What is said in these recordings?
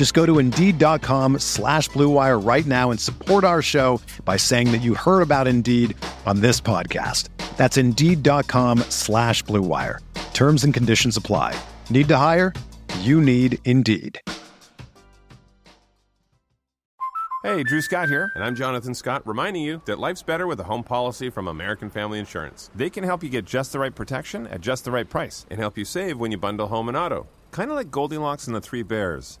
Just go to Indeed.com slash BlueWire right now and support our show by saying that you heard about Indeed on this podcast. That's Indeed.com slash BlueWire. Terms and conditions apply. Need to hire? You need Indeed. Hey, Drew Scott here, and I'm Jonathan Scott, reminding you that life's better with a home policy from American Family Insurance. They can help you get just the right protection at just the right price and help you save when you bundle home and auto. Kind of like Goldilocks and the Three Bears.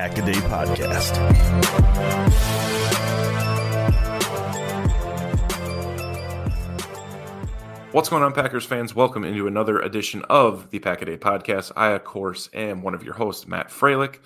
This is the Pack a Day Podcast. What's going on, Packers fans? Welcome into another edition of the Pack a Day Podcast. I, of course, am one of your hosts, Matt Freilich.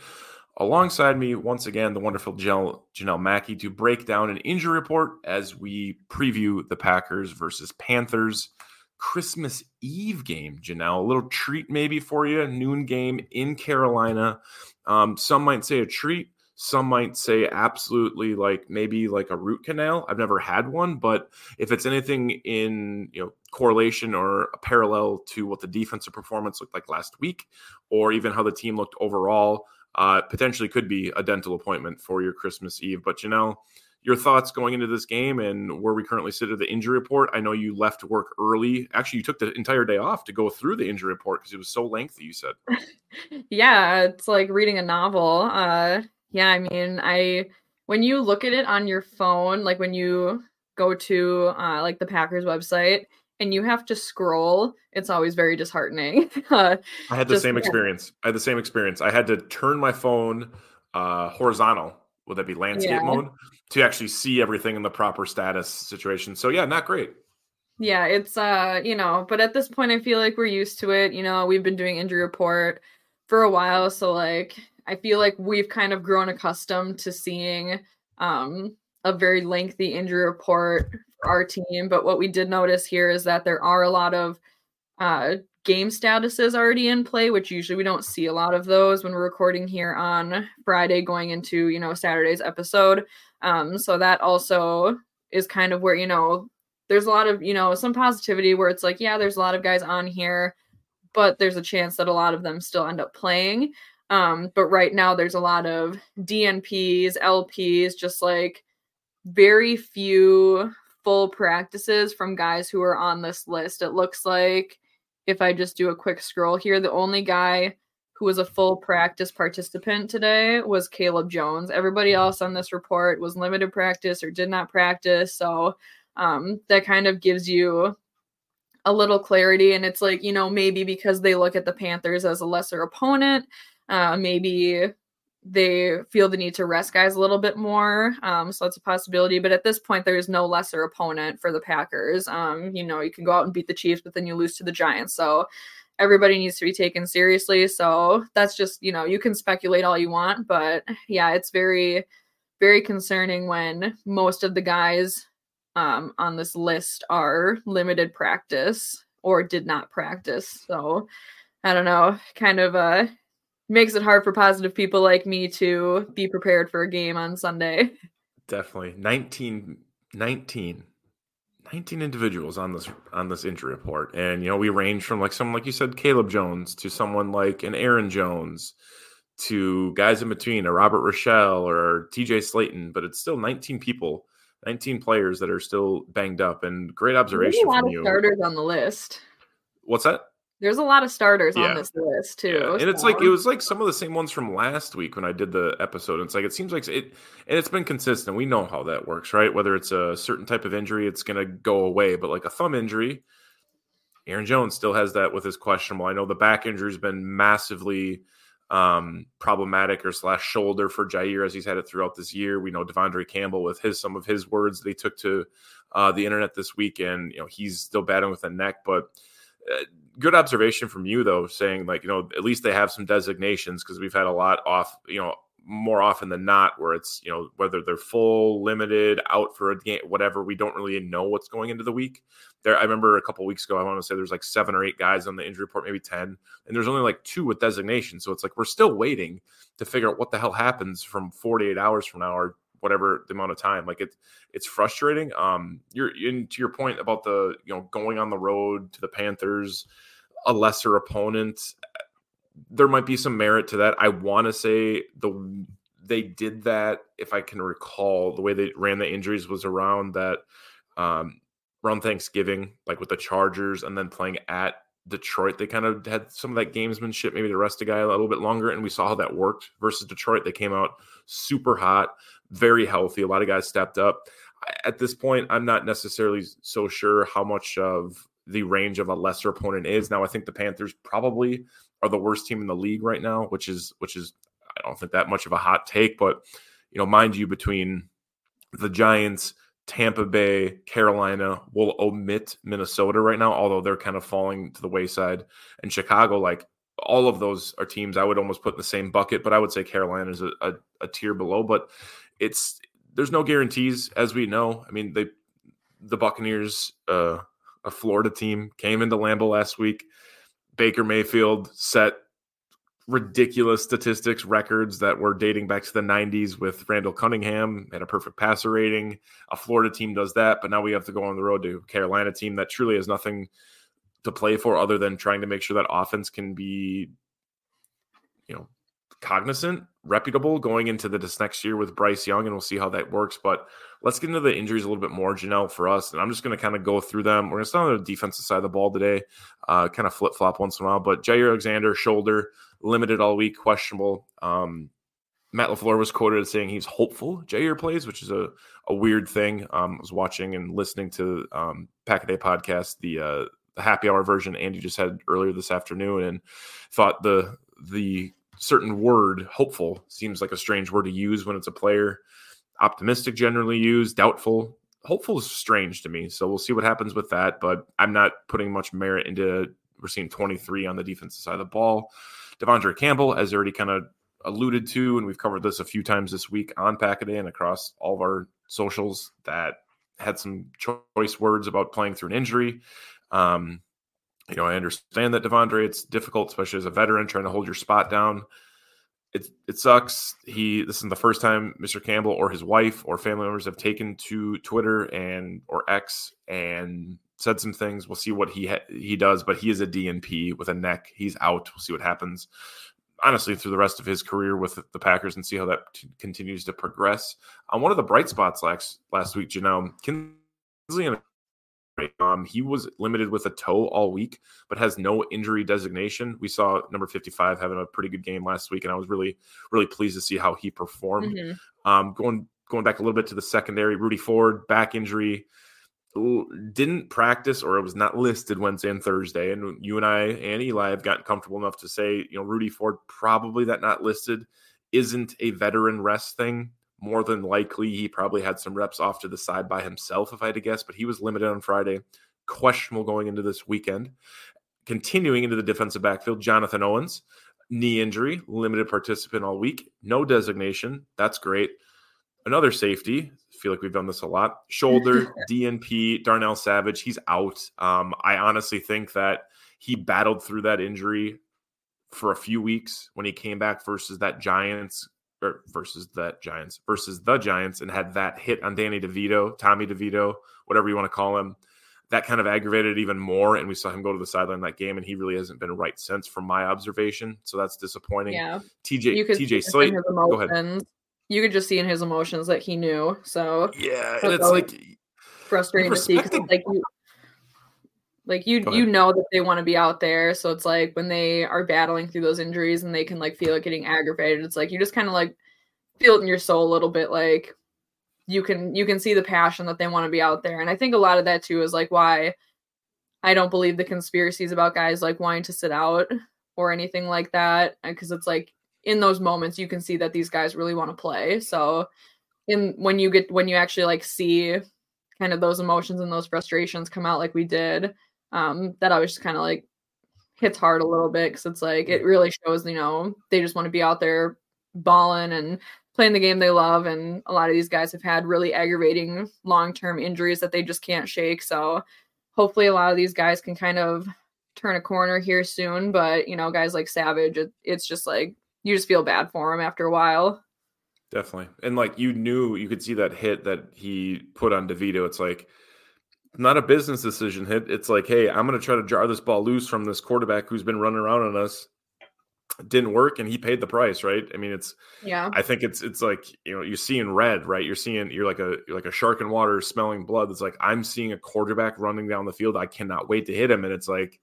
Alongside me, once again, the wonderful Janelle, Janelle Mackey to break down an injury report as we preview the Packers versus Panthers Christmas Eve game. Janelle, a little treat maybe for you, noon game in Carolina. Um, some might say a treat. Some might say absolutely like maybe like a root canal. I've never had one, but if it's anything in you know correlation or a parallel to what the defensive performance looked like last week, or even how the team looked overall, uh, potentially could be a dental appointment for your Christmas Eve. But you know, your thoughts going into this game and where we currently sit at the injury report. I know you left work early. Actually, you took the entire day off to go through the injury report because it was so lengthy. You said, yeah, it's like reading a novel. Uh, yeah, I mean, I when you look at it on your phone, like when you go to uh, like the Packers website and you have to scroll, it's always very disheartening. uh, I had the same experience. I had the same experience. I had to turn my phone uh, horizontal. Would that be landscape yeah. mode to actually see everything in the proper status situation? So yeah, not great. Yeah, it's uh, you know, but at this point I feel like we're used to it. You know, we've been doing injury report for a while, so like I feel like we've kind of grown accustomed to seeing um a very lengthy injury report for our team. But what we did notice here is that there are a lot of uh, game statuses already in play, which usually we don't see a lot of those when we're recording here on Friday, going into you know Saturday's episode. Um, so that also is kind of where you know there's a lot of you know some positivity where it's like yeah, there's a lot of guys on here, but there's a chance that a lot of them still end up playing. Um, but right now there's a lot of DNPs, LPs, just like very few full practices from guys who are on this list. It looks like if I just do a quick scroll here, the only guy who was a full practice participant today was Caleb Jones. Everybody else on this report was limited practice or did not practice. So um, that kind of gives you a little clarity. And it's like, you know, maybe because they look at the Panthers as a lesser opponent, uh, maybe they feel the need to rest guys a little bit more. Um, so that's a possibility. But at this point, there is no lesser opponent for the Packers. Um, you know, you can go out and beat the Chiefs, but then you lose to the Giants. So everybody needs to be taken seriously. So that's just, you know, you can speculate all you want. But yeah, it's very, very concerning when most of the guys um, on this list are limited practice or did not practice. So I don't know, kind of uh makes it hard for positive people like me to be prepared for a game on Sunday. Definitely. 19, 19, 19 individuals on this on this injury report, and you know we range from like someone like you said, Caleb Jones, to someone like an Aaron Jones, to guys in between, a Robert Rochell or T.J. Slaton, but it's still 19 people, 19 players that are still banged up. And great observation There's a lot from of you. starters on the list. What's that? There's a lot of starters Yeah. on this list too. Yeah, and it's like it was like some of the same ones from last week when I did the episode. It's like it seems like it, and it's been consistent. We know how that works, right? Whether it's a certain type of injury, it's going to go away. But like a thumb injury, Aaron Jones still has that with his questionable. I know the back injury has been massively um problematic or slash shoulder for Jaire as he's had it throughout this year. We know De'Vondre Campbell with his some of his words they took to uh the internet this weekend. And, you know, he's still battling with a neck, but uh, good observation from you though, saying like, you know, at least they have some designations because we've had a lot off, you know, more often than not where it's, you know, whether they're full, limited, out for a game, whatever, we don't really know what's going into the week. There, I remember a couple weeks ago, I want to say there's like seven or eight guys on the injury report, maybe 10, and there's only like two with designation. So it's like we're still waiting to figure out what the hell happens from 48 hours from now or whatever the amount of time. Like it's it's frustrating. Um, you're in to your point about the you know going on the road to the Panthers, a lesser opponent. There might be some merit to that. I want to say the they did that if I can recall the way they ran the injuries was around that um, around Thanksgiving, like with the Chargers, and then playing at Detroit. They kind of had some of that gamesmanship, maybe to rest a guy a little bit longer, and we saw how that worked versus Detroit. They came out super hot, very healthy. A lot of guys stepped up. At this point, I'm not necessarily so sure how much of the range of a lesser opponent is. Now, I think the Panthers probably are the worst team in the league right now, which is which is I don't think that much of a hot take, but you know, mind you, between the Giants, Tampa Bay, Carolina, will omit Minnesota right now, although they're kind of falling to the wayside, and Chicago, like all of those are teams I would almost put in the same bucket, but I would say Carolina is a, a, a tier below. But it's there's no guarantees, as we know. I mean, they the Buccaneers, uh, a Florida team, came into Lambeau last week. Baker Mayfield set ridiculous statistics records that were dating back to the 90s with Randall Cunningham had a perfect passer rating. A Florida team does that, but now we have to go on the road to Carolina team that truly has nothing to play for other than trying to make sure that offense can be you know cognizant, reputable going into the this next year with Bryce Young, and we'll see how that works. But let's get into the injuries a little bit more, Janelle, for us. And I'm just going to kind of go through them. We're going to start on the defensive side of the ball today, uh, kind of flip flop once in a while. But Jaire Alexander, shoulder, limited all week, questionable. Um, Matt LaFleur was quoted as saying he's hopeful Jaire plays, which is a, a weird thing. Um, I was watching and listening to um, Pack a Day podcast, the, uh, the happy hour version Andy just had earlier this afternoon, and thought the the certain word hopeful seems like a strange word to use when it's a player. Optimistic generally used doubtful. Hopeful is strange to me so we'll see what happens with that but i'm not putting much merit into we're seeing 23 on the defensive side of the ball. De'Vondre campbell as already kind of alluded to and we've covered this a few times this week on packaday and across all of our socials that had some choice words about playing through an injury um, you know, I understand that De'Vondre, it's difficult, especially as a veteran, trying to hold your spot down. It it sucks. He this is the first time Mr. Campbell or his wife or family members have taken to Twitter and or X and said some things. We'll see what he ha- he does, but he is a DNP with a neck. He's out. We'll see what happens. Honestly, through the rest of his career with the Packers and see how that t- continues to progress. On one of the bright spots last last week, Janelle Kingsley and um, he was limited with a toe all week, but has no injury designation. We saw number 55 having a pretty good game last week, and I was really, really pleased to see how he performed. Mhm. Um, going going back a little bit to the secondary, Rudy Ford back injury didn't practice or it was not listed Wednesday and Thursday. And you and I and Eli have gotten comfortable enough to say, you know, Rudy Ford probably that not listed isn't a veteran rest thing. More than likely, he probably had some reps off to the side by himself, if I had to guess, but he was limited on Friday, questionable going into this weekend. Continuing into the defensive backfield, Jonathan Owens, knee injury, limited participant all week, no designation. That's great. Another safety, I feel like we've done this a lot. Shoulder, DNP, Darnell Savage, he's out. Um, I honestly think that he battled through that injury for a few weeks when he came back versus that Giants or versus that Giants versus the Giants and had that hit on Danny DeVito, Tommy DeVito, whatever you want to call him. that kind of aggravated it even more. And we saw him go to the sideline that game, and he really hasn't been right since, from my observation. So that's disappointing. Yeah. TJ You could TJ Slate. Go ahead. You could just see in his emotions that he knew. So Yeah, and it's like frustrating to see like you like you you know that they want to be out there so it's like when they are battling through those injuries and they can like feel it getting aggravated it's like you just kind of like feel it in your soul a little bit like you can you can see the passion that they want to be out there and i think a lot of that too is like why i don't believe the conspiracies about guys like wanting to sit out or anything like that because it's like in those moments you can see that these guys really want to play so in when you get when you actually like see kind of those emotions and those frustrations come out like we did um that always just kind of like hits hard a little bit because it's like it really shows you know they just want to be out there balling and playing the game they love and a lot of these guys have had really aggravating long-term injuries that they just can't shake so hopefully a lot of these guys can kind of turn a corner here soon but you know guys like savage it, it's just like you just feel bad for him after a while Definitely. And like you knew, you could see that hit that he put on DeVito. It's like not a business decision hit. It's like, hey, I'm going to try to jar this ball loose from this quarterback who's been running around on us. It didn't work, and he paid the price, right? I mean, it's. yeah I think it's it's like you know you're seeing red, right? You're seeing you're like a you're like a shark in water smelling blood. It's like I'm seeing a quarterback running down the field. I cannot wait to hit him, and it's like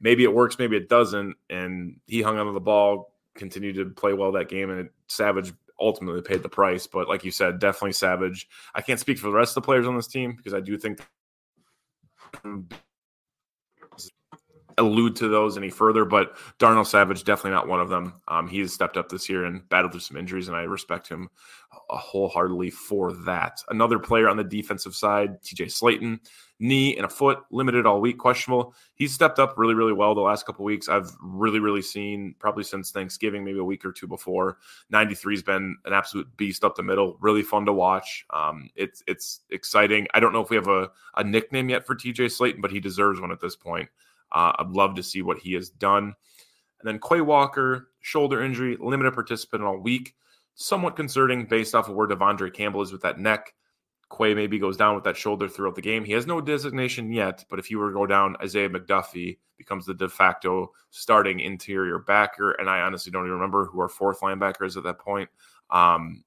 maybe it works, maybe it doesn't. And he hung onto the ball, continued to play well that game, and it, Savage ultimately paid the price. But like you said, definitely Savage. I can't speak for the rest of the players on this team because I do think and allude to those any further, but Darnell Savage definitely not one of them. Um, he has stepped up this year and battled through some injuries, and I respect him wholeheartedly for that. Another player on the defensive side, TJ Slaton, knee and a foot, limited all week, questionable. He's stepped up really, really well the last couple weeks. I've really, really seen probably since Thanksgiving, maybe a week or two before. 93 has been an absolute beast up the middle, really fun to watch. Um, it's it's exciting. I don't know if we have a, a nickname yet for TJ Slaton, but he deserves one at this point. Uh, I'd love to see what he has done. And then Quay Walker, shoulder injury, limited participant all week. Somewhat concerning based off of where De'Vondre Campbell is with that neck. Quay maybe goes down with that shoulder throughout the game. He has no designation yet, but if he were to go down, Isaiah McDuffie becomes the de facto starting interior backer. And I honestly don't even remember who our fourth linebacker is at that point. Um,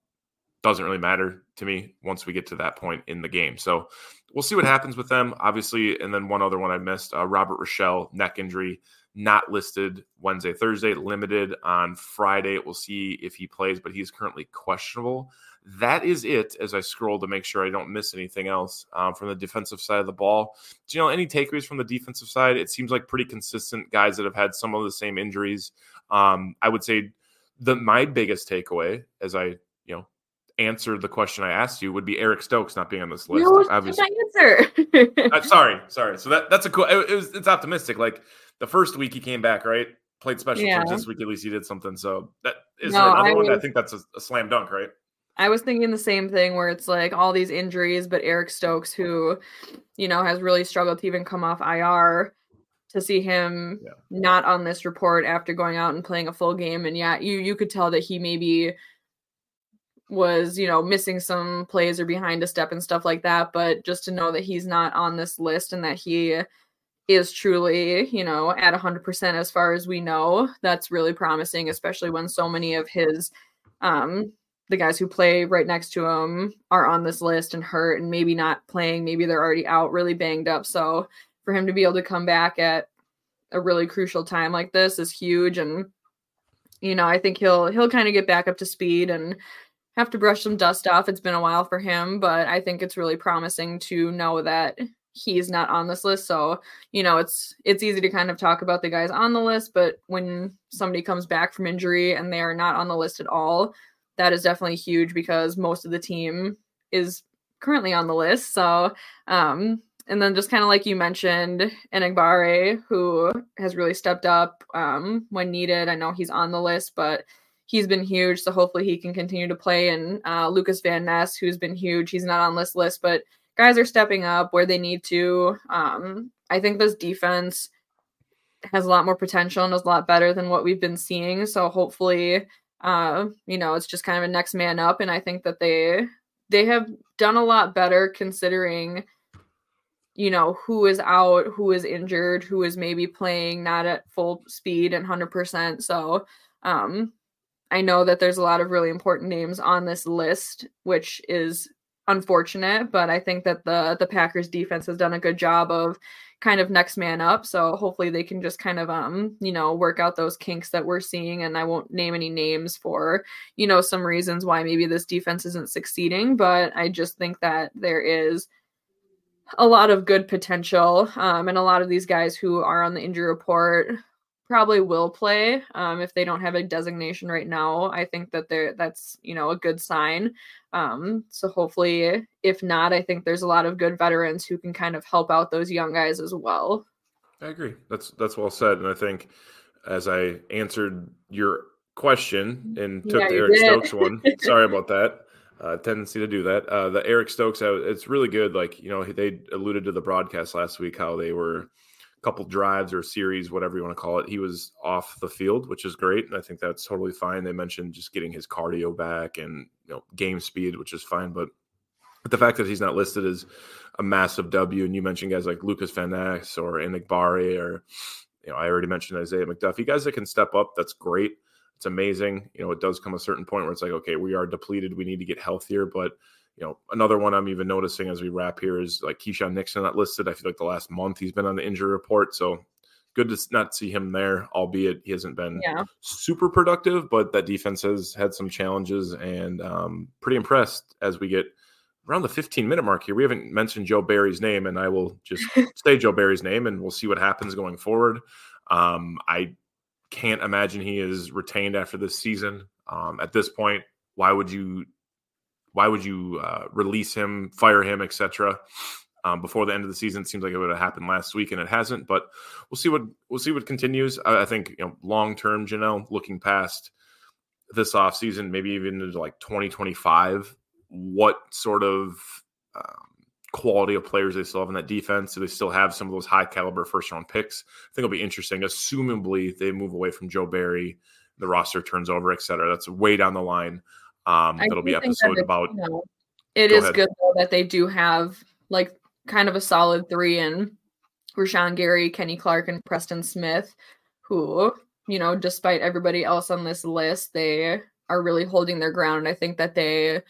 doesn't really matter to me once we get to that point in the game. So we'll see what happens with them. Obviously, and then one other one I missed: uh, Robert Rochell neck injury, not listed Wednesday, Thursday, limited on Friday. We'll see if he plays, but he's currently questionable. That is it. As I scroll to make sure I don't miss anything else um, from the defensive side of the ball. Do you know any takeaways from the defensive side? It seems like pretty consistent guys that have had some of the same injuries. Um, I would say the my biggest takeaway, as I you know answer the question I asked you would be Eric Stokes not being on this list. no, Obviously, answer. uh, sorry, sorry. So that that's a cool. It, it was it's optimistic. Like the first week he came back, right? Played special Yeah. teams this week. At least he did something. So that is No, there another I one. I think that's a, a slam dunk, right? I was thinking the same thing where it's like all these injuries, but Eric Stokes, who, you know, has really struggled to even come off IR, to see him Yeah. not on this report after going out and playing a full game. And yeah, you you could tell that he maybe was, you know, missing some plays or behind a step and stuff like that. But just to know that he's not on this list and that he is truly, you know, at 100% as far as we know, that's really promising, especially when so many of his um the guys who play right next to him are on this list and hurt and maybe not playing maybe they're already out really banged up so for him to be able to come back at a really crucial time like this is huge and you know i think he'll he'll kind of get back up to speed and have to brush some dust off it's been a while for him but i think it's really promising to know that he's not on this list so you know it's it's easy to kind of talk about the guys on the list but when somebody comes back from injury and they are not on the list at all that is definitely huge because most of the team is currently on the list. So, um, and then just kind of like you mentioned, Enagbare, who has really stepped up um, when needed. I know he's on the list, but he's been huge. So hopefully he can continue to play. And uh, Lukas Van Ness, who's been huge, he's not on this list, but guys are stepping up where they need to. Um, I think this defense has a lot more potential and is a lot better than what we've been seeing. So hopefully uh, you know, it's just kind of a next man up, and I think that they they have done a lot better considering you know, who is out, who is injured, who is maybe playing not at full speed and 100%. So, um, I know that there's a lot of really important names on this list, which is unfortunate, but I think that the the Packers defense has done a good job of kind of next man up. So hopefully they can just kind of um, you know, work out those kinks that we're seeing and I won't name any names for, you know, some reasons why maybe this defense isn't succeeding, but I just think that there is a lot of good potential um, and a lot of these guys who are on the injury report probably will play um, if they don't have a designation right now. I think that they're that's you know a good sign. Um, so hopefully, if not, I think there's a lot of good veterans who can kind of help out those young guys as well. I agree. That's that's well said, and I think as I answered your question and took yeah, the Eric. Stokes one, sorry about that. Uh, tendency to do that. Uh, the Eric Stokes, uh, it's really good. Like you know, they alluded to the broadcast last week how they were couple drives or series, whatever you want to call it, he was off the field, which is great. And I think that's totally fine. They mentioned just getting his cardio back and you know game speed, which is fine. But the fact that he's not listed as a massive W. And you mentioned guys like Lukas Van Ness or Enagbare or you know, I already mentioned Isaiah McDuffie. Guys that can step up, that's great. It's amazing. You know, it does come a certain point where it's like, okay, we are depleted. We need to get healthier. But you know, another one I'm even noticing as we wrap here is like Keisean Nixon not listed. I feel like the last month he's been on the injury report. So good to not see him there, albeit he hasn't been yeah. super productive, but that defense has had some challenges and um, pretty impressed as we get around the 15 minute mark here. We haven't mentioned Joe Barry's name, and I will just say Joe Barry's name and we'll see what happens going forward. Um, I can't imagine he is retained after this season. Um, at this point, why would you why would you uh, release him, fire him, etc. Um, before the end of the season? It seems like it would have happened last week, and it hasn't. But we'll see what we'll see what continues. I, I think you know long term, Janelle, looking past this offseason, maybe even into like 2025, what sort of um, quality of players they still have in that defense? Do they still have some of those high caliber first round picks? I think it'll be interesting. Assumably, they move away from Joe Barry, the roster turns over, et cetera. That's way down the line. Um, that'll be episode about. You know, it is ahead. good though that they do have like kind of a solid three in Rashan Gary, Kenny Clark, and Preston Smith, who you know, despite everybody else on this list, they are really holding their ground. And I think that they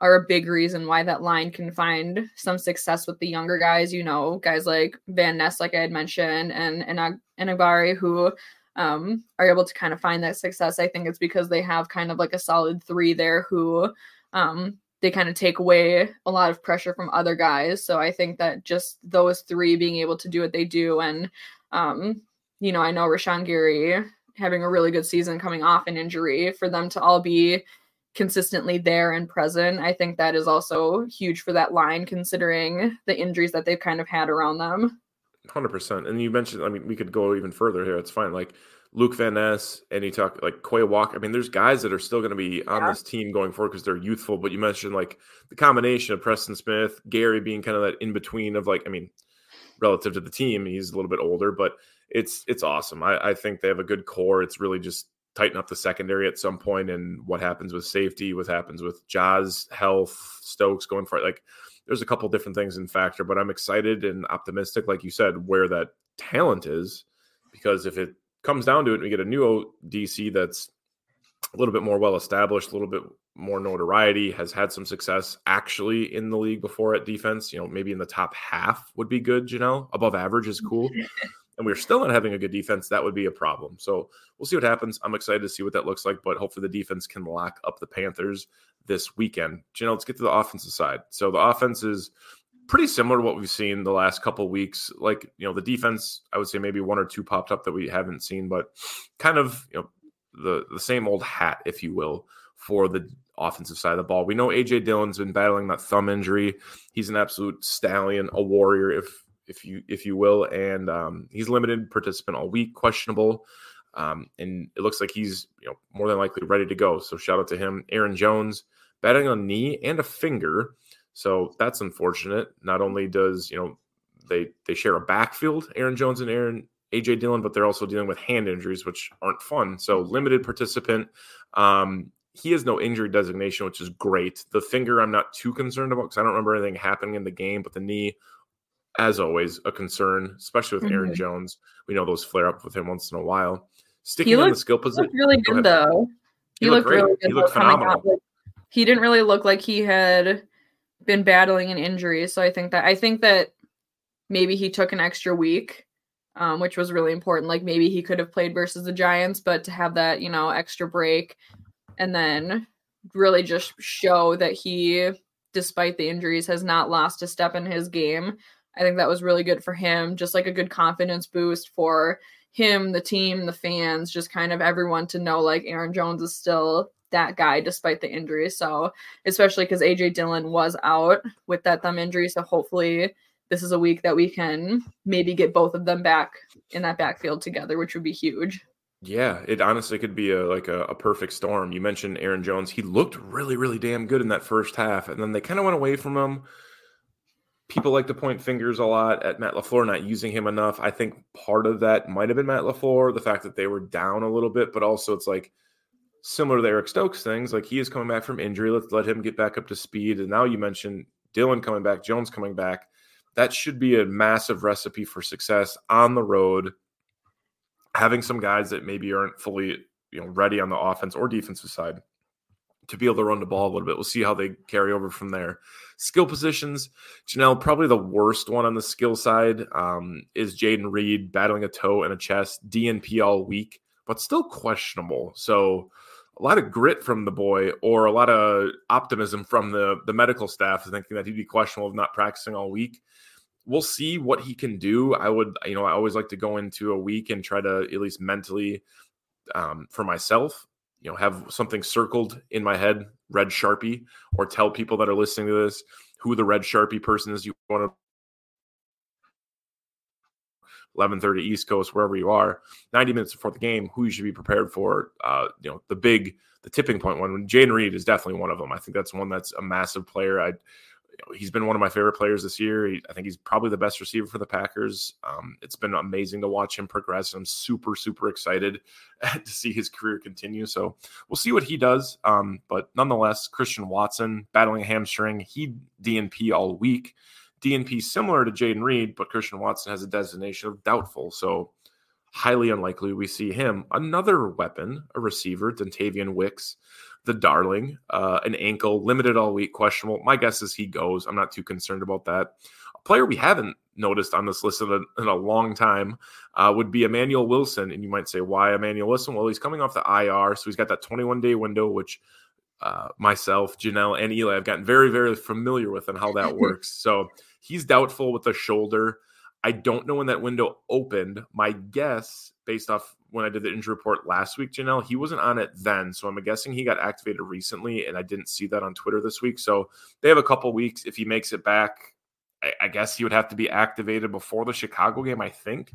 are a big reason why that line can find some success with the younger guys. You know, guys like Van Ness, like I had mentioned, and and Enagbare, who um, are able to kind of find that success, I think it's because they have kind of like a solid three there who um, they kind of take away a lot of pressure from other guys. So I think that just those three being able to do what they do, and um, you know, I know Rashan Gary having a really good season coming off an injury, for them to all be consistently there and present, I think that is also huge for that line, considering the injuries that they've kind of had around them. Hundred percent. And you mentioned, I mean, we could go even further here. It's fine. Like Luke Van Ness, and you talk like Quay Walk. I mean, there's guys that are still going to be on yeah. this team going forward because they're youthful. But you mentioned like the combination of Preston Smith, Gary being kind of that in between of like, I mean, relative to the team, he's a little bit older, but it's it's awesome. I, I think they have a good core. It's really just tighten up the secondary at some point and what happens with safety, what happens with Jaws health, Stokes going for it. Like there's a couple different things in factor, but I'm excited and optimistic, like you said, where that talent is, because if it comes down to it, we get a new DC that's a little bit more well established, a little bit more notoriety, has had some success actually in the league before at defense. You know, maybe in the top half would be good. You know, above average is cool. and we're still not having a good defense, that would be a problem. So we'll see what happens. I'm excited to see what that looks like, but hopefully the defense can lock up the Panthers this weekend. You know, let's get to the offensive side. So the offense is pretty similar to what we've seen the last couple weeks. Like, you know, the defense, I would say maybe one or two popped up that we haven't seen, but kind of, you know, the the same old hat, if you will, for the offensive side of the ball. We know AJ Dillon's been battling that thumb injury. He's an absolute stallion, a warrior, if if you if you will, and um, he's limited participant all week, questionable. Um, and it looks like he's you know more than likely ready to go. So shout out to him. Aaron Jones batting on knee and a finger, so that's unfortunate. Not only does you know they they share a backfield, Aaron Jones and Aaron AJ Dillon, but they're also dealing with hand injuries, which aren't fun. So limited participant. Um, he has no injury designation, which is great. The finger, I'm not too concerned about because I don't remember anything happening in the game, but the knee, as always, a concern, especially with Aaron Mhm. Jones. We know those flare up with him once in a while. Sticking He in the skill position, looked really good though. He He, looked looked really He looked phenomenal. out. Like, he didn't really look like he had been battling an injury. So I think that I think that maybe he took an extra week, um, which was really important. Like maybe he could have played versus the Giants, but to have that, you know, extra break and then really just show that he, despite the injuries, has not lost a step in his game. I think that was really good for him, just like a good confidence boost for him, the team, the fans, just kind of everyone to know like Aaron Jones is still that guy despite the injury. So, especially because AJ Dillon was out with that thumb injury. So, hopefully, this is a week that we can maybe get both of them back in that backfield together, which would be huge. Yeah, it honestly could be a like a, a perfect storm. You mentioned Aaron Jones; he looked really, really damn good in that first half, and then they kind of went away from him. People like to point fingers a lot at Matt Lafleur not using him enough. I think part of that might have been Matt Lafleur, the fact that they were down a little bit, but also it's like similar to Eric Stokes things. Like he is coming back from injury. Let's let him get back up to speed. And now you mentioned Dillon coming back, Jones coming back. That should be a massive recipe for success on the road having some guys that maybe aren't fully you know ready on the offense or defensive side to be able to run the ball a little bit. We'll see how they carry over from there. Skill positions, Janelle, probably the worst one on the skill side um, is Jayden Reed battling a toe and a chest, DNP all week, but still questionable. So a lot of grit from the boy, or a lot of optimism from the the medical staff, thinking that he'd be questionable of not practicing all week we'll see what he can do. I would, you know, I always like to go into a week and try to at least mentally, um, for myself, you know, have something circled in my head, red sharpie, or tell people that are listening to this who the red sharpie person is you want to. 11:30 East Coast, wherever you are, 90 minutes before the game, who you should be prepared for. Uh, you know, the big, the tipping point one. Jayden Reed is definitely one of them. I think that's one that's a massive player. I he's been one of my favorite players this year. He, I think he's probably the best receiver for the Packers. Um, it's been amazing to watch him progress. I'm super, super excited to see his career continue. So we'll see what he does. Um, but nonetheless, Christian Watson battling a hamstring. He DNP all week. DNP similar to Jayden Reed, but Christian Watson has a designation of doubtful. So highly unlikely we see him. Another weapon, a receiver, Dontayvion Wicks the darling, uh, an ankle, limited all week, questionable. My guess is he goes. I'm not too concerned about that. A player we haven't noticed on this list in a, in a long time uh, would be Emmanuel Wilson. And you might say, why Emmanuel Wilson? Well, he's coming off the IR, so he's got that 21 day window, which uh, myself, Janelle, and Eli have gotten very, very familiar with and how that works. So he's doubtful with the shoulder. I don't know when that window opened. My guess, based off when I did the injury report last week, Janelle, he wasn't on it then. So I'm guessing he got activated recently, and I didn't see that on Twitter this week. So they have a couple weeks. If he makes it back, I, I guess he would have to be activated before the Chicago game, I think.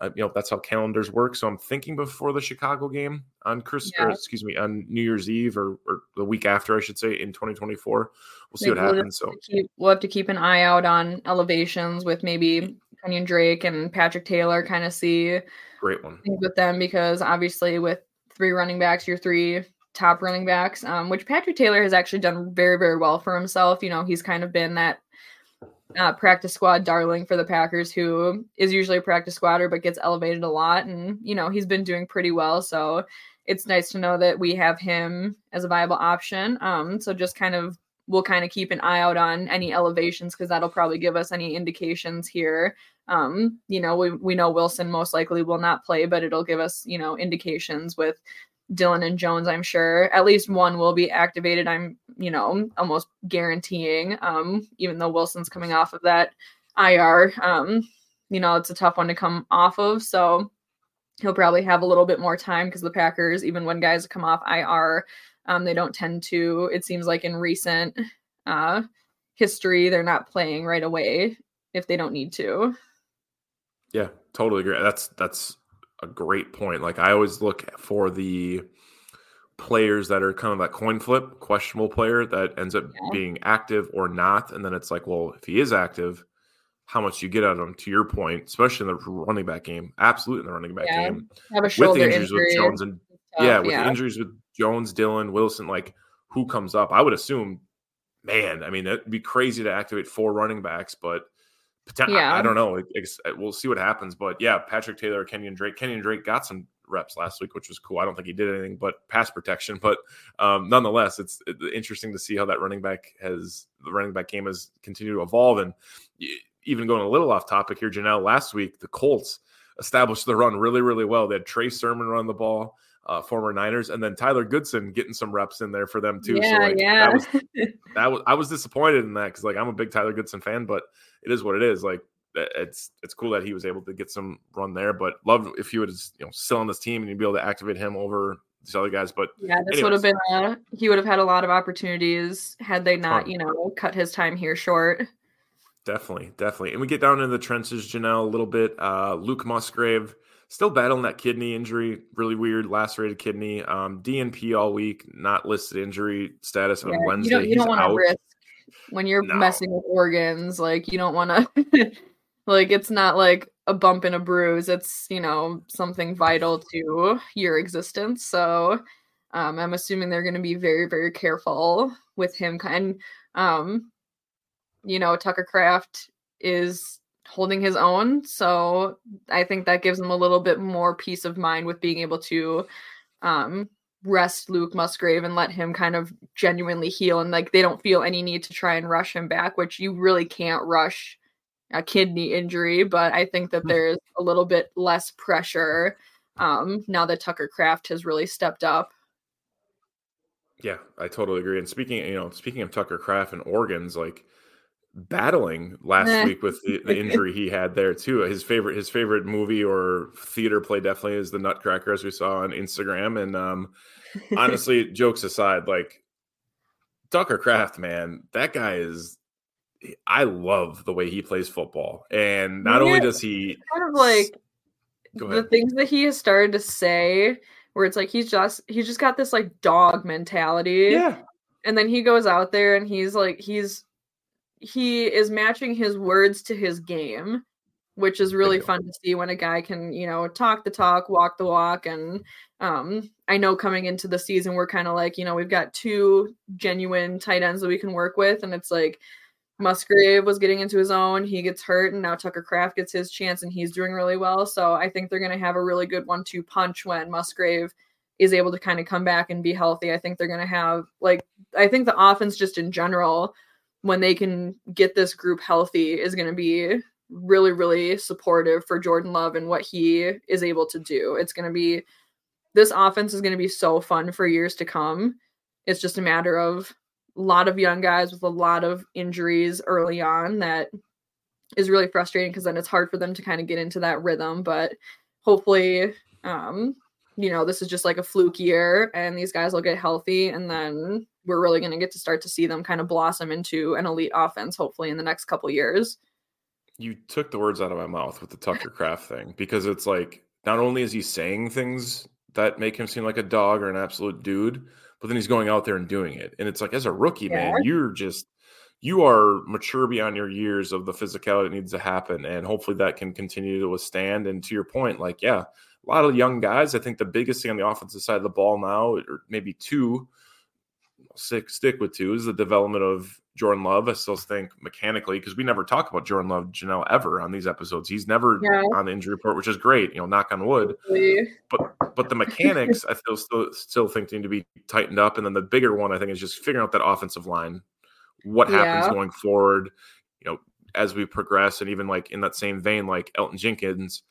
Uh, you know, that's how calendars work. So I'm thinking before the Chicago game on Chris, or Yeah. excuse me, on New Year's Eve or, or the week after, I should say, in 2024. We'll see Like, what we'll happens. So keep- we'll have to keep an eye out on elevations with maybe Kenyon Drake and Patrick Taylor, kind of see great one. with them because obviously with three running backs, your three top running backs, um, which Patrick Taylor has actually done very, very well for himself. You know, he's kind of been that uh, practice squad darling for the Packers, who is usually a practice squatter but gets elevated a lot, and you know he's been doing pretty well. So it's nice to know that we have him as a viable option. Um, so just kind of we'll kind of keep an eye out on any elevations because that'll probably give us any indications here. Um, you know, we we know Wilson most likely will not play, but it'll give us you know indications with Dillon and Jones. I'm sure at least one will be activated. I'm you know almost guaranteeing. Um, even though Wilson's coming off of that IR, um, you know it's a tough one to come off of. So he'll probably have a little bit more time because the Packers, even when guys come off IR, um, they don't tend to. It seems like in recent uh, history, they're not playing right away if they don't need to. Yeah, totally agree. That's that's a great point. Like I always look for the players that are kind of that coin flip, questionable player that ends up Yeah. being active or not, and then it's like, well, if he is active, how much you get out of him? To your point, especially in the running back game, absolutely in the running back Yeah, game, with the injuries injury. with Jones and tough, yeah, with the injuries with Jones, Dillon, Wilson, like who comes up? I would assume, man, I mean, it'd be crazy to activate four running backs, but yeah. I, don't know. we'll see what happens. But yeah, Patrick Taylor, Kenyon Drake. Kenyon Drake got some reps last week, which was cool. I don't think he did anything but pass protection, but um, nonetheless, it's, it's interesting to see how that running back has the running back game has continued to evolve. And even going a little off topic here, Janelle, last week the Colts established the run really, really well. They had Trey Sermon run the ball. Uh, former Niners, and then Tyler Goodson getting some reps in there for them too. Yeah, so like, yeah. That was, that was I was disappointed in that because like I'm a big Tyler Goodson fan, but it is what it is. Like it's it's cool that he was able to get some run there. But love if he was you know still on this team and you'd be able to activate him over these other guys. But yeah, this anyways. would have been a, he would have had a lot of opportunities had they not you know cut his time here short. Definitely, definitely. And we get down into the trenches, Janelle, a little bit. Uh, Luke Musgrave still battling that kidney injury, really weird lacerated kidney. Um, DNP all week, not listed injury status on Wednesday. You don't, you don't want to risk when you're no. messing with organs. Like you don't want to. Like it's not like a bump and a bruise. It's, you know, something vital to your existence. So um, I'm assuming they're going to be very, very careful with him. And, um, you know, Tucker Kraft is holding his own. So I think that gives him a little bit more peace of mind with being able to um, rest Luke Musgrave and let him kind of genuinely heal. And like they don't feel any need to try and rush him back, which you really can't rush a kidney injury, but I think that hmm. there's a little bit less pressure um, now that Tucker Kraft has really stepped up. Yeah, I totally agree. And speaking, you know, speaking of Tucker Kraft and organs, like battling last week with the, the, injury he had there too. His favorite, his favorite movie or theater play definitely is the Nutcracker, as we saw on Instagram. And um, honestly, jokes aside, like Tucker Kraft, man, that guy is I love the way he plays football, and not yeah, only does he kind of like the things that he has started to say, where it's like he's just he's just got this like dog mentality, yeah. And then he goes out there and he's like he's he is matching his words to his game, which is really fun to see when a guy can you know talk the talk, walk the walk, and um, I know coming into the season we're kind of like you know we've got two genuine tight ends that we can work with, and it's like Musgrave was getting into his own. He gets hurt, and now Tucker Kraft gets his chance, and he's doing really well. So I think they're going to have a really good one two punch when Musgrave is able to kind of come back and be healthy. I think they're going to have, like, I think the offense just in general, when they can get this group healthy, is going to be really, really supportive for Jordan Love and what he is able to do. It's going to be, this offense is going to be so fun for years to come. It's just a matter of a lot of young guys with a lot of injuries early on that is really frustrating because then it's hard for them to kind of get into that rhythm. But hopefully, um, you know, this is just like a fluke year and these guys will get healthy and then we're really going to get to start to see them kind of blossom into an elite offense, hopefully in the next couple years. You took the words out of my mouth with the Tucker Kraft thing because it's like not only is he saying things that make him seem like a dog or an absolute dude, but then he's going out there and doing it. And it's like, as a rookie, yeah. man, you're just, you are mature beyond your years of the physicality that needs to happen. And hopefully that can continue to withstand. And to your point, like, yeah, a lot of young guys. I think the biggest thing on the offensive side of the ball now, or maybe two, stick, stick with two, is the development of Jordan Love. I still think mechanically, because we never talk about Jordan Love, Janelle, ever on these episodes. He's never yeah. on the injury report, which is great. You know, knock on wood. But but the mechanics, I still still still think need to be tightened up. And then the bigger one, I think, is just figuring out that offensive line. What happens yeah. going forward? You know, as we progress, and even like in that same vein, like Elgton Jenkins,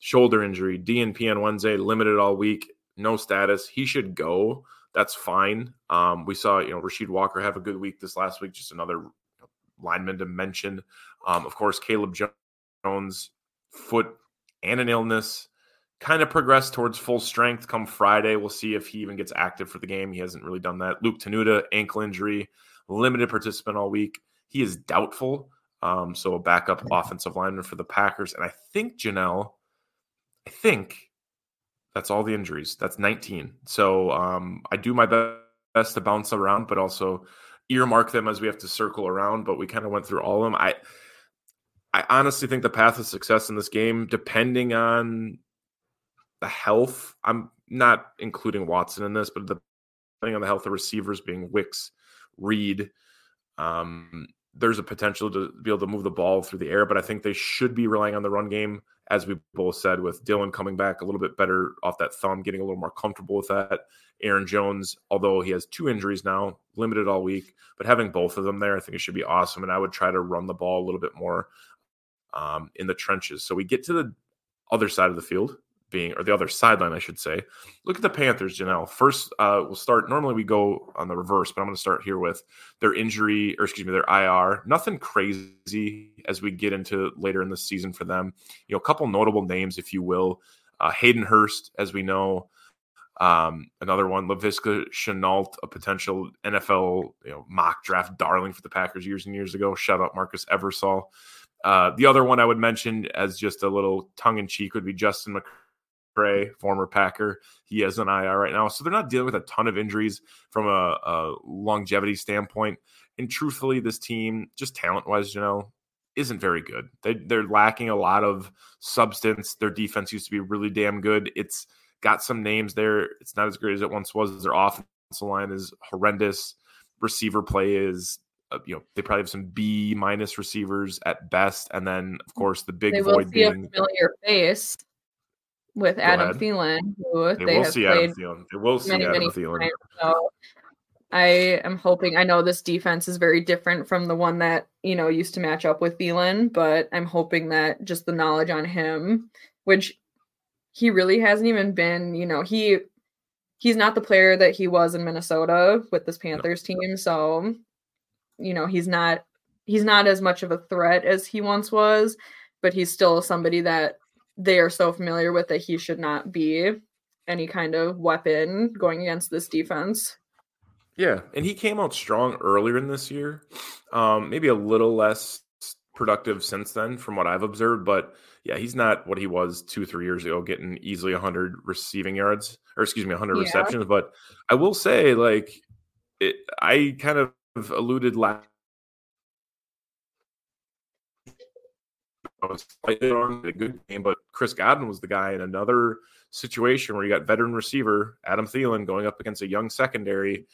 shoulder injury, DNP on Wednesday, limited all week, no status. He should go that's fine. Um, we saw, you know, Rasheed Walker have a good week this last week, just another lineman to mention. Um, of course, Caleb Jones, foot and an illness, kind of progressed towards full strength come Friday. We'll see if he even gets active for the game. He hasn't really done that. Luke Tenuta, ankle injury, limited participant all week. He is doubtful. Um, so a backup offensive lineman for the Packers. And I think Janelle, I think that's all the injuries. That's 19. So um, I do my best to bounce around, but also earmark them as we have to circle around. But we kind of went through all of them. I I honestly think the path of success in this game, depending on the health, I'm not including Watson in this, but depending on the health of receivers being Wicks, Reed, um, there's a potential to be able to move the ball through the air, but I think they should be relying on the run game, as we both said, with Dillon coming back a little bit better off that thumb, getting a little more comfortable with that. Aaron Jones, although he has two injuries now, limited all week, but having both of them there, I think it should be awesome. And I would try to run the ball a little bit more um, in the trenches. So we get to the other side of the field, being or the other sideline, I should say. Look at the Panthers, Janelle. First, uh, we'll start. Normally we go on the reverse, but I'm going to start here with their injury, or excuse me, their IR. Nothing crazy as we get into later in the season for them. You know, a couple notable names, if you will. Uh, Hayden Hurst, as we know, um, another one, Laviska Shenault, a potential NFL you know, mock draft darling for the Packers years and years ago. Shout out Marcus Eversole. Uh, the other one I would mention as just a little tongue in cheek would be Justin McCray, former Packer. He has an IR right now. So they're not dealing with a ton of injuries from a, a longevity standpoint. And truthfully, this team, just talent wise, you know, isn't very good. They, they're lacking a lot of substance. Their defense used to be really damn good. It's got some names there. It's not as great as it once was. Their offensive line is horrendous. Receiver play is uh, you know they probably have some B minus receivers at best, and then of course the big they void will see being a familiar face with Adam ahead. Thielen, who they, they, will have see played Adam Thielen. They will see many, Adam many Thielen. times. So I am hoping. I know this defense is very different from the one that you know used to match up with Thielen, but I'm hoping that just the knowledge on him, which he really hasn't even been. You know, he he's not the player that he was in Minnesota with this Panthers team. So you know he's not he's not as much of a threat as he once was, but he's still somebody that they are so familiar with that he should not be any kind of weapon going against this defense. Yeah, and he came out strong earlier in this year. Um, maybe a little less productive since then, from what I've observed. But yeah, he's not what he was two, three years ago, getting easily 100 receiving yards, or excuse me, 100 Yeah. receptions. But I will say, like, it, I kind of alluded last. Was slightly on a good game, but Chris Godwin was the guy in another situation where you got veteran receiver Adam Thielen going up against a young secondary,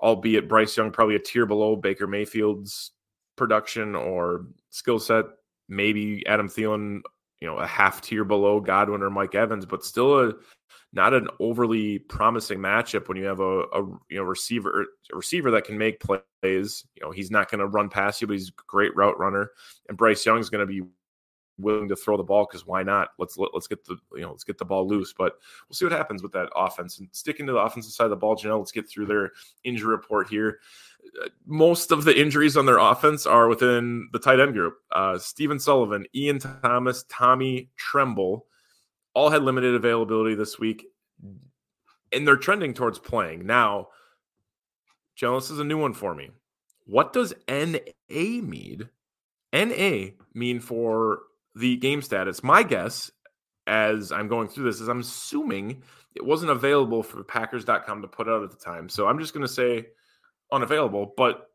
albeit Bryce Young probably a tier below Baker Mayfield's production or skill set. Maybe Adam Thielen, you know, a half tier below Godwin or Mike Evans, but still a not an overly promising matchup when you have a, a you know receiver a receiver that can make plays. You know, he's not going to run past you, but he's a great route runner. And Bryce Young's going to be willing to throw the ball because why not? Let's let, let's get the you know let's get the ball loose. But we'll see what happens with that offense and sticking to the offensive side of the ball. Janelle, let's get through their injury report here. Uh, Most of the injuries on their offense are within the tight end group. Uh, Stephen Sullivan, Ian Thomas, Tommy Tremble, all had limited availability this week, and they're trending towards playing now. Janelle, this is a new one for me. What does NA mean? NA mean for the game status. My guess, as I'm going through this, is I'm assuming it wasn't available for Packers.com to put out at the time. So I'm just going to say unavailable, but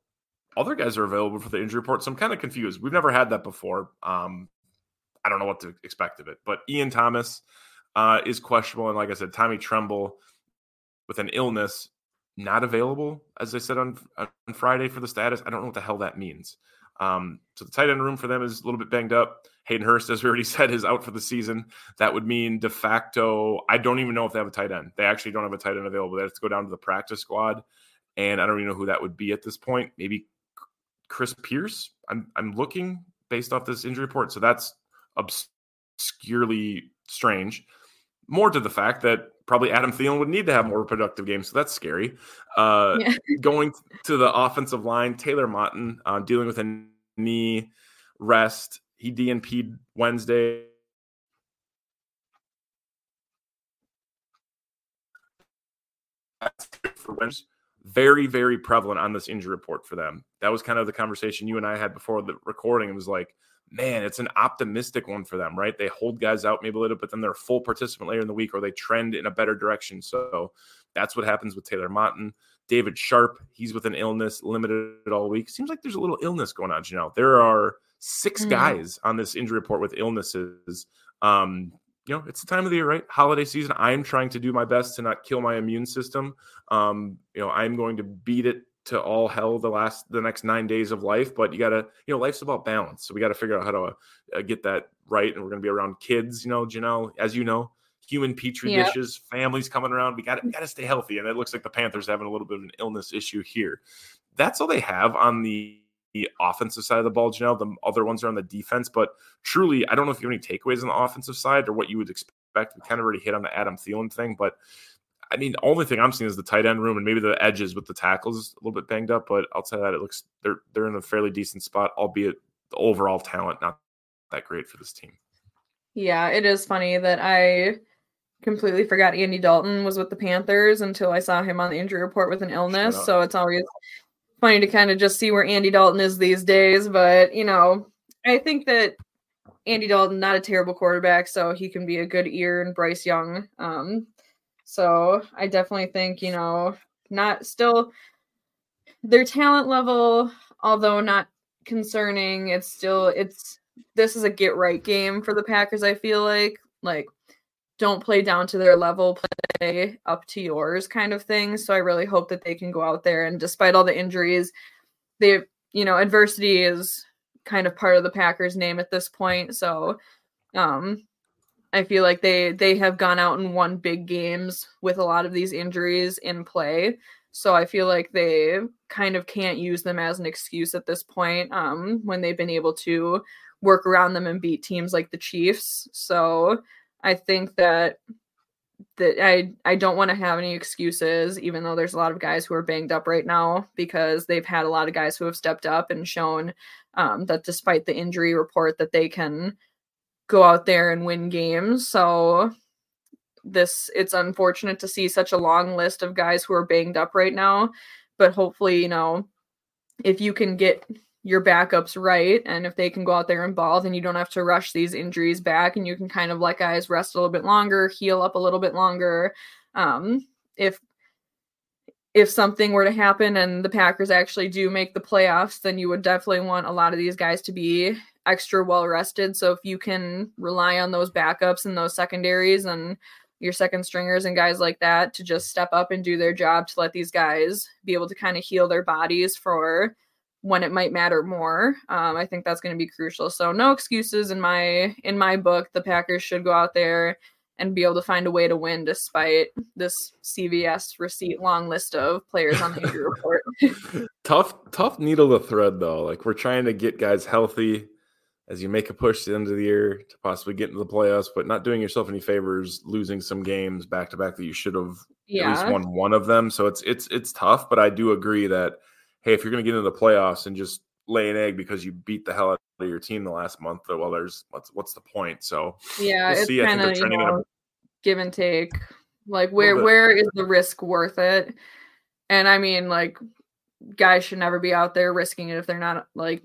other guys are available for the injury report. So I'm kind of confused. We've never had that before. Um, I don't know what to expect of it. But Ian Thomas uh, is questionable. And like I said, Tommy Tremble with an illness not available, as I said on, on Friday for the status. I don't know what the hell that means. Um, so the tight end room for them is a little bit banged up. Hayden Hurst, as we already said, is out for the season. That would mean de facto. I don't even know if they have a tight end. They actually don't have a tight end available. They have to go down to the practice squad, and I don't even know who that would be at this point. Maybe Chris Pierce. I'm I'm looking based off this injury report, so that's obscurely strange. More to the fact that probably Adam Thielen would need to have more productive games, so that's scary. Uh, Yeah. going to the offensive line, Taylor Moton uh, dealing with a knee rest. He DNP'd Wednesday. For Wednesday. Very, very prevalent on this injury report for them. That was kind of the conversation you and I had before the recording. It was like, man, it's an optimistic one for them, right? They hold guys out maybe a little, but then they're full participant later in the week or they trend in a better direction. So that's what happens with Taylor Moton. David Sharpe, he's with an illness, limited all week. Seems like there's a little illness going on, Janelle. There are 6 Mhm. guys on this injury report with illnesses. Um, you know, it's the time of the year, right? Holiday season. I'm trying to do my best to not kill my immune system. Um, you know, I'm going to beat it to all hell the last the next nine days of life but you gotta you know life's about balance so we got to figure out how to uh, get that right and we're gonna be around kids you know janelle as you know human petri yep. dishes families coming around we got to, got to stay healthy and it looks like the panthers having a little bit of an illness issue here that's all they have on the the offensive side of the ball, Janelle. The other ones are on the defense, but truly, I don't know if you have any takeaways on the offensive side or what you would expect. We kind of already hit on the Adam Thielen thing, but I mean, the only thing I'm seeing is the tight end room and maybe the edges with the tackles a little bit banged up. But outside of that, it looks they're they're in a fairly decent spot, albeit the overall talent not that great for this team. Yeah, it is funny that I completely forgot Andy Dalton was with the Panthers until I saw him on the injury report with an illness. So it's always funny to kind of just see where Andy Dalton is these days. But, you know, I think that Andy Dalton, not a terrible quarterback, so he can be a good ear and Bryce Young. Um, so I definitely think, you know, not still their talent level, although not concerning, it's still it's this is a get right game for the Packers, I feel like. Like don't play down to their level, play up to yours kind of thing. So I really hope that they can go out there and despite all the injuries, they you know, adversity is kind of part of the Packers name at this point. So um I feel like they they have gone out and won big games with a lot of these injuries in play. So I feel like they kind of can't use them as an excuse at this point um, when they've been able to work around them and beat teams like the Chiefs. So I think that that I I don't want to have any excuses, even though there's a lot of guys who are banged up right now because they've had a lot of guys who have stepped up and shown um, that despite the injury report that they can go out there and win games. So this it's unfortunate to see such a long list of guys who are banged up right now, but hopefully, you know, if you can get your backups right and if they can go out there and ball then you don't have to rush these injuries back and you can kind of let guys rest a little bit longer heal up a little bit longer. Um, if if something were to happen and the packers actually do make the playoffs then you would definitely want a lot of these guys to be extra well rested. So if you can rely on those backups and those secondaries and your second stringers and guys like that to just step up and do their job to let these guys be able to kind of heal their bodies for when it might matter more. Um, I think that's going to be crucial. So no excuses in my in my book. The Packers should go out there and be able to find a way to win despite this CVS receipt long list of players on the injury report. tough, tough needle to thread though. Like we're trying to get guys healthy as you make a push to the end of the year to possibly get into the playoffs, but not doing yourself any favors, losing some games back to back that you should have yeah. at least won one of them. So it's it's it's tough, but I do agree that hey, if you're going to get into the playoffs and just lay an egg because you beat the hell out of your team the last month, well, there's what's what's the point? So yeah, we'll it's kind of you know, a... give and take. Like where where is the risk worth it? And I mean, like guys should never be out there risking it if they're not like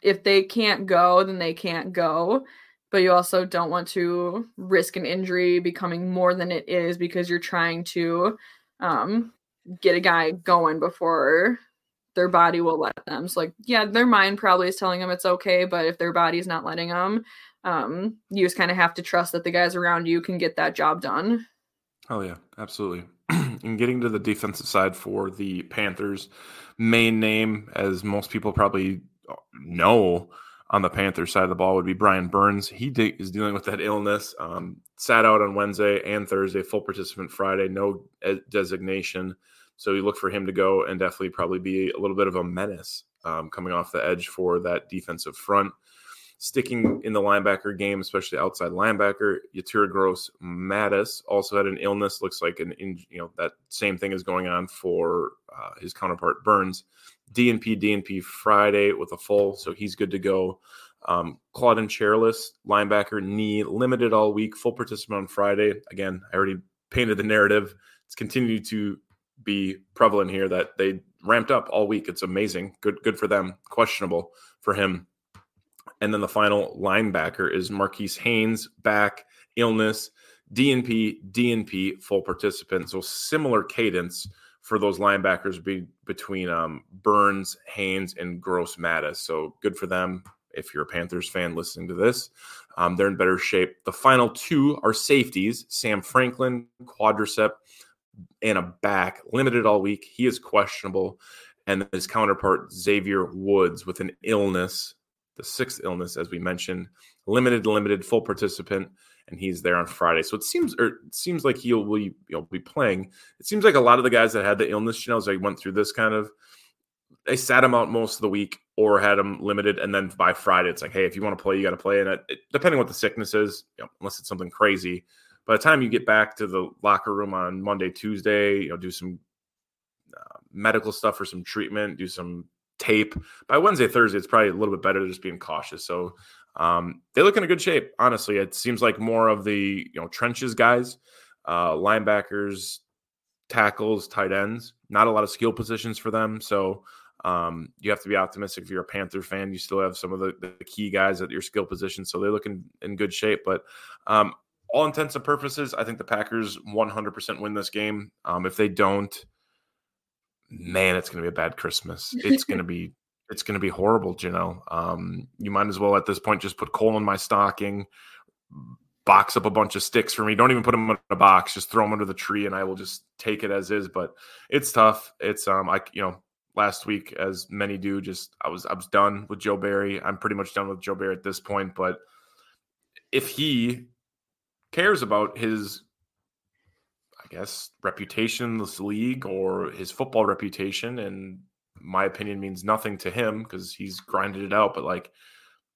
if they can't go, then they can't go. But you also don't want to risk an injury becoming more than it is because you're trying to um, get a guy going before their body will let them. So like, yeah, their mind probably is telling them it's okay, but if their body's not letting them, um, you just kind of have to trust that the guys around you can get that job done. Oh yeah, absolutely. and getting to the defensive side for the Panthers, main name, as most people probably know on the Panthers side of the ball, would be Brian Burns. He de- is dealing with that illness. Um, sat out on Wednesday and Thursday, full participant Friday, no designation. So you look for him to go and definitely probably be a little bit of a menace um, coming off the edge for that defensive front. Sticking in the linebacker game, especially outside linebacker, Yetur Gross Matos also had an illness. Looks like an in, you know that same thing is going on for uh, his counterpart Burns. DNP DNP Friday with a full, so he's good to go. Um, Claudin Cherelus, linebacker, knee limited all week, full participant on Friday. Again, I already painted the narrative. It's continued to be prevalent here that they ramped up all week. It's amazing. Good good for them. Questionable for him. And then the final linebacker is Marquis Haynes back, illness, DNP, DNP, full participant. So similar cadence for those linebackers be between um, Burns, Haynes, and Gross Matos. So good for them. If you're a Panthers fan listening to this, um, they're in better shape. The final two are safeties: Sam Franklin, quadricep, and a back, limited all week. He is questionable. and his counterpart Xavier Woods with an illness, the sixth illness, as we mentioned, limited, limited, full participant, and he's there on Friday. So it seems, or it seems like he'll be, know, be playing. It seems like a lot of the guys that had the illness, you know, as they went through this kind of, they sat him out most of the week or had him limited, and then by Friday, it's like, hey, if you want to play, you got to play. And it, it, depending what the sickness is, you know, unless it's something crazy, by the time you get back to the locker room on Monday, Tuesday, you know, do some uh, medical stuff or some treatment, do some tape. By Wednesday, Thursday, it's probably a little bit better just being cautious. So um, they look in a good shape. Honestly, it seems like more of the you know trenches guys, uh, linebackers, tackles, tight ends. Not a lot of skill positions for them. So um, you have to be optimistic if you're a Panther fan. You still have some of the, the key guys at your skill position, so they look in, in good shape. But um, all intents and purposes, I think the Packers 100% win this game. Um, if they don't, man, it's going to be a bad Christmas. It's going to be it's going to be horrible, Janelle. Um, you might as well at this point just put coal in my stocking, box up a bunch of sticks for me. Don't even put them in a box. Just throw them under the tree, and I will just take it as is. But it's tough. It's um, I you know last week, as many do. Just I was I was done with Joe Barry. I'm pretty much done with Joe Barry at this point. But if he cares about his, I guess, reputation in this league or his football reputation, and my opinion means nothing to him because he's grinded it out. But like,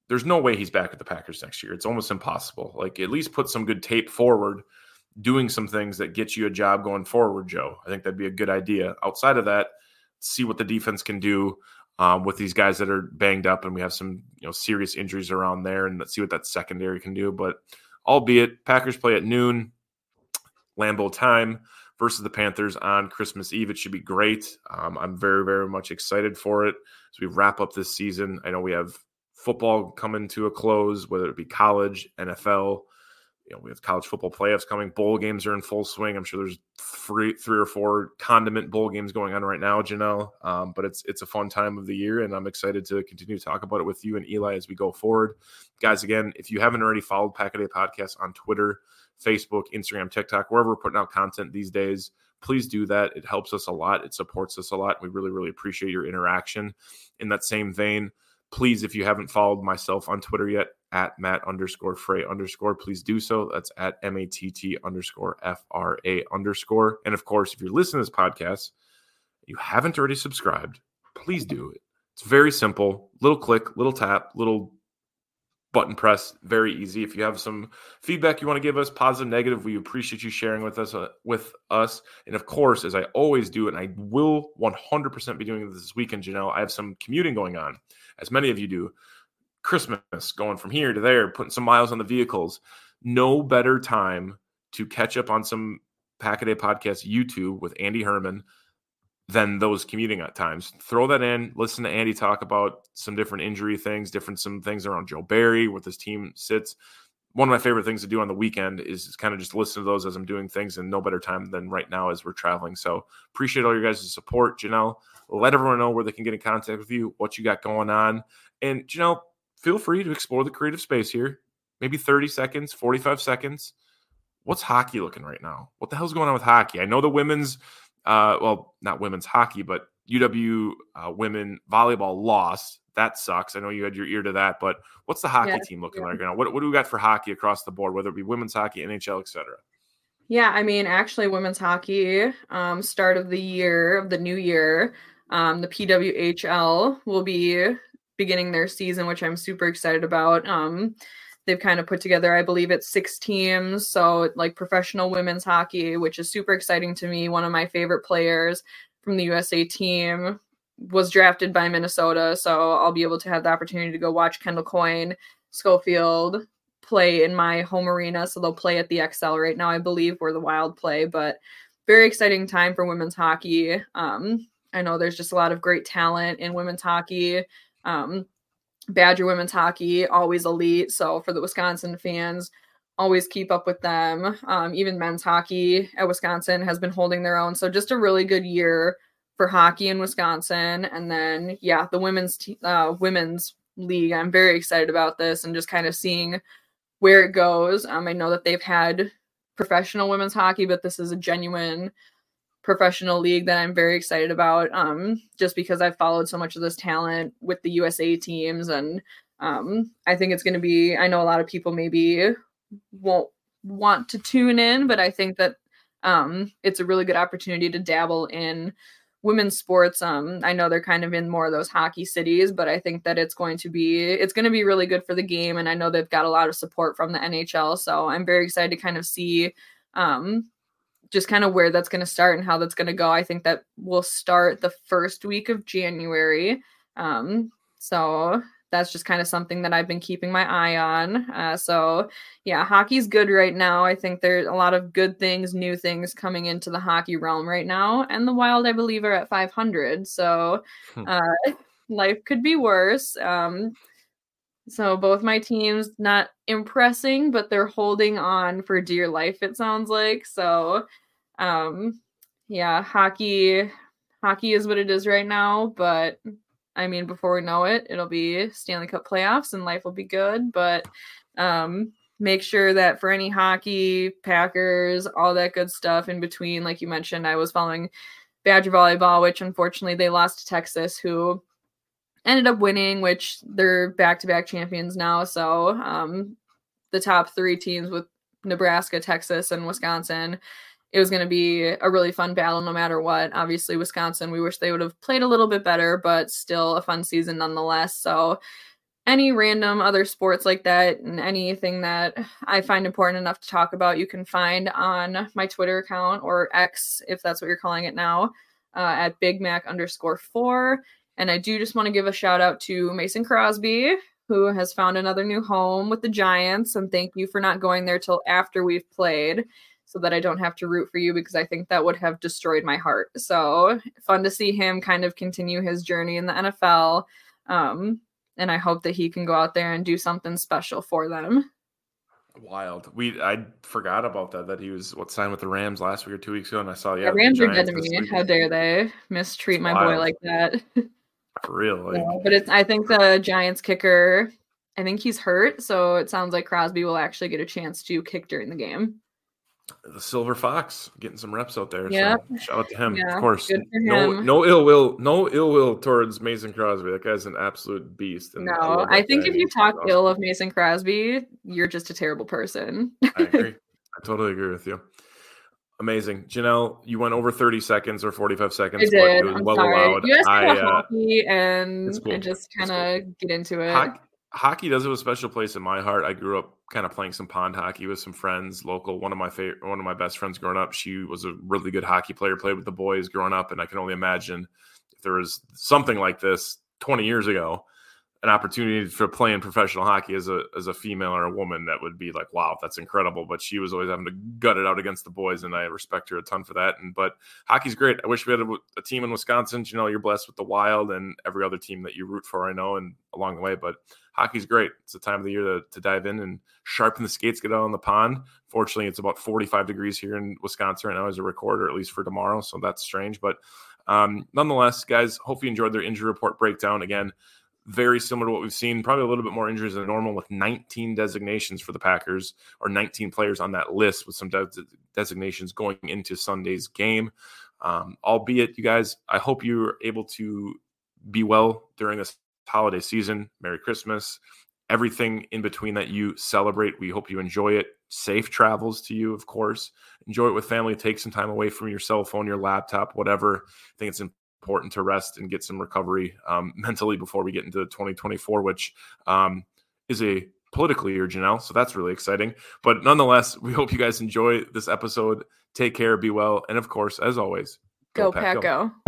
there's no way he's back at the Packers next year. It's almost impossible. Like, at least put some good tape forward, doing some things that get you a job going forward, Joe. I think that'd be a good idea. Outside of that see what the defense can do um, with these guys that are banged up, and we have some you know serious injuries around there, and let's see what that secondary can do. But albeit Packers play at noon, Lambeau time versus the Panthers on Christmas Eve. It should be great. Um, I'm very very much excited for it as we wrap up this season. I know we have football coming to a close, whether it be college, NFL you know, we have college football playoffs coming. Bowl games are in full swing. I'm sure there's three, three or four condiment bowl games going on right now, Janelle. Um, but it's it's a fun time of the year, and I'm excited to continue to talk about it with you and Eli as we go forward, guys. Again, if you haven't already followed Pack a Day Podcast on Twitter, Facebook, Instagram, TikTok, wherever we're putting out content these days, please do that. It helps us a lot. It supports us a lot. We really really appreciate your interaction. In that same vein please, if you haven't followed myself on Twitter yet, at Matt underscore Frey underscore, please do so. That's at M A T T underscore F R A underscore. And of course, if you're listening to this podcast, you haven't already subscribed, please do it. It's very simple. Little click, little tap, little button press very easy. If you have some feedback you want to give us positive negative we appreciate you sharing with us uh, with us. And of course as i always do and i will 100% be doing this this weekend know i have some commuting going on as many of you do, Christmas, going from here to there, putting some miles on the vehicles. No better time to catch up on some Pack a Day podcast YouTube with Andy Herman than those commuting at times. Throw that in, listen to Andy talk about some different injury things, different some things around Joe Barry, where this team sits. One of my favorite things to do on the weekend is kind of just listen to those as I'm doing things, and no better time than right now as we're traveling. So appreciate all your guys' support, Janelle. Let everyone know where they can get in contact with you, what you got going on. And, know, feel free to explore the creative space here. Maybe 30 seconds, 45 seconds. What's hockey looking right now? What the hell's going on with hockey? I know the women's, uh, well, not women's hockey, but UW uh, women volleyball lost. That sucks. I know you had your ear to that, but what's the hockey yeah, team looking yeah. like right now? What, what do we got for hockey across the board, whether it be women's hockey, NHL, etc.? Yeah, I mean, actually, women's hockey, um, start of the year, of the new year, um, the PWHL will be beginning their season, which I'm super excited about. Um, they've kind of put together, I believe it's six teams. So, like professional women's hockey, which is super exciting to me. One of my favorite players from the USA team was drafted by Minnesota. So, I'll be able to have the opportunity to go watch Kendall Coyne, Schofield play in my home arena. So, they'll play at the Xcel right now, I believe, where the Wild play. But very exciting time for women's hockey. Um, I know there's just a lot of great talent in women's hockey. Um, Badger women's hockey, always elite. So for the Wisconsin fans, always keep up with them. Um, even men's hockey at Wisconsin has been holding their own. So just a really good year for hockey in Wisconsin. And then yeah, the women's uh, women's league. I'm very excited about this and just kind of seeing where it goes. Um, I know that they've had professional women's hockey, but this is a genuine professional league that I'm very excited about. Um, just because I've followed so much of this talent with the USA teams, and um, I think it's going to be. I know a lot of people maybe won't want to tune in, but I think that um, it's a really good opportunity to dabble in women's sports um i know they're kind of in more of those hockey cities but i think that it's going to be it's going to be really good for the game and i know they've got a lot of support from the nhl so i'm very excited to kind of see um just kind of where that's going to start and how that's going to go i think that will start the first week of january um so that's just kind of something that I've been keeping my eye on. Uh, so, yeah, hockey's good right now. I think there's a lot of good things, new things coming into the hockey realm right now. And the Wild, I believe, are at 500. So, hmm. uh, life could be worse. Um, so, both my teams not impressing, but they're holding on for dear life, it sounds like. So, um, yeah, hockey. Hockey is what it is right now, but I mean, before we know it, it'll be Stanley Cup playoffs and life will be good. But um, make sure that for any hockey, Packers, all that good stuff in between, like you mentioned, I was following Badger volleyball, which unfortunately they lost to Texas, who ended up winning, which they're back to back champions now. So um, the top three teams with Nebraska, Texas, and Wisconsin it was going to be a really fun battle no matter what. Obviously, Wisconsin, we wish they would have played a little bit better, but still a fun season nonetheless. So, any random other sports like that and anything that I find important enough to talk about, you can find on my Twitter account or X, if that's what you're calling it now, uh, at Big Mac underscore four. And I do just want to give a shout out to Mason Crosby, who has found another new home with the Giants. And thank you for not going there till after we've played so that I don't have to root for you because I think that would have destroyed my heart. So fun to see him kind of continue his journey in the NFL. Um, and I hope that he can go out there and do something special for them. Wild. We I forgot about that that he was what signed with the Rams last week or two weeks ago, and I saw yeah. The Rams are dead to me. How dare they mistreat it's my wild. boy like that? For real, like... yeah, but it's. I think the Giants kicker. I think he's hurt, so it sounds like Crosby will actually get a chance to kick during the game the Silver Fox getting some reps out there. Yeah, so shout out to him, yeah, of course. No, no ill will, no ill will towards Mason Crosby. That guy's an absolute beast. no, I, I think if you talk awesome. ill of Mason Crosby, you're just a terrible person. I agree. I totally agree with you. Amazing, Janelle. You went over thirty seconds or forty-five seconds. I did. I'm well sorry. allowed. You asked about uh, hockey, and cool. I just kind of cool. get into it. Hockey, hockey does have a special place in my heart. I grew up kind of playing some pond hockey with some friends, local. One of my favorite, one of my best friends growing up, she was a really good hockey player, played with the boys growing up, and I can only imagine if there was something like this 20 years ago, an opportunity for playing professional hockey as a as a female or a woman that would be like wow that's incredible. But she was always having to gut it out against the boys and i respect her a ton for that. And but hockey's great. I wish we had a, a team in wisconsin. You know you're blessed with the wild and every other team that you root for i know and along the way but hockey's great. It's the time of the year to, to dive in and sharpen the skates get out on the pond. Fortunately it's about 45 degrees here in wisconsin right now as a recorder at least for tomorrow so that's strange. But um, nonetheless guys hope you enjoyed their injury report breakdown. Again very similar to what we've seen, probably a little bit more injuries than normal with 19 designations for the Packers or 19 players on that list with some de- designations going into Sunday's game. Um, albeit, you guys, I hope you're able to be well during this holiday season. Merry Christmas. Everything in between that you celebrate, we hope you enjoy it. Safe travels to you, of course. Enjoy it with family. Take some time away from your cell phone, your laptop, whatever. I think it's important to rest and get some recovery um, mentally before we get into 2024, which um, is a political year, Janelle. So that's really exciting. But nonetheless, we hope you guys enjoy this episode. Take care, be well, and of course, as always, go, go Pack, go. go.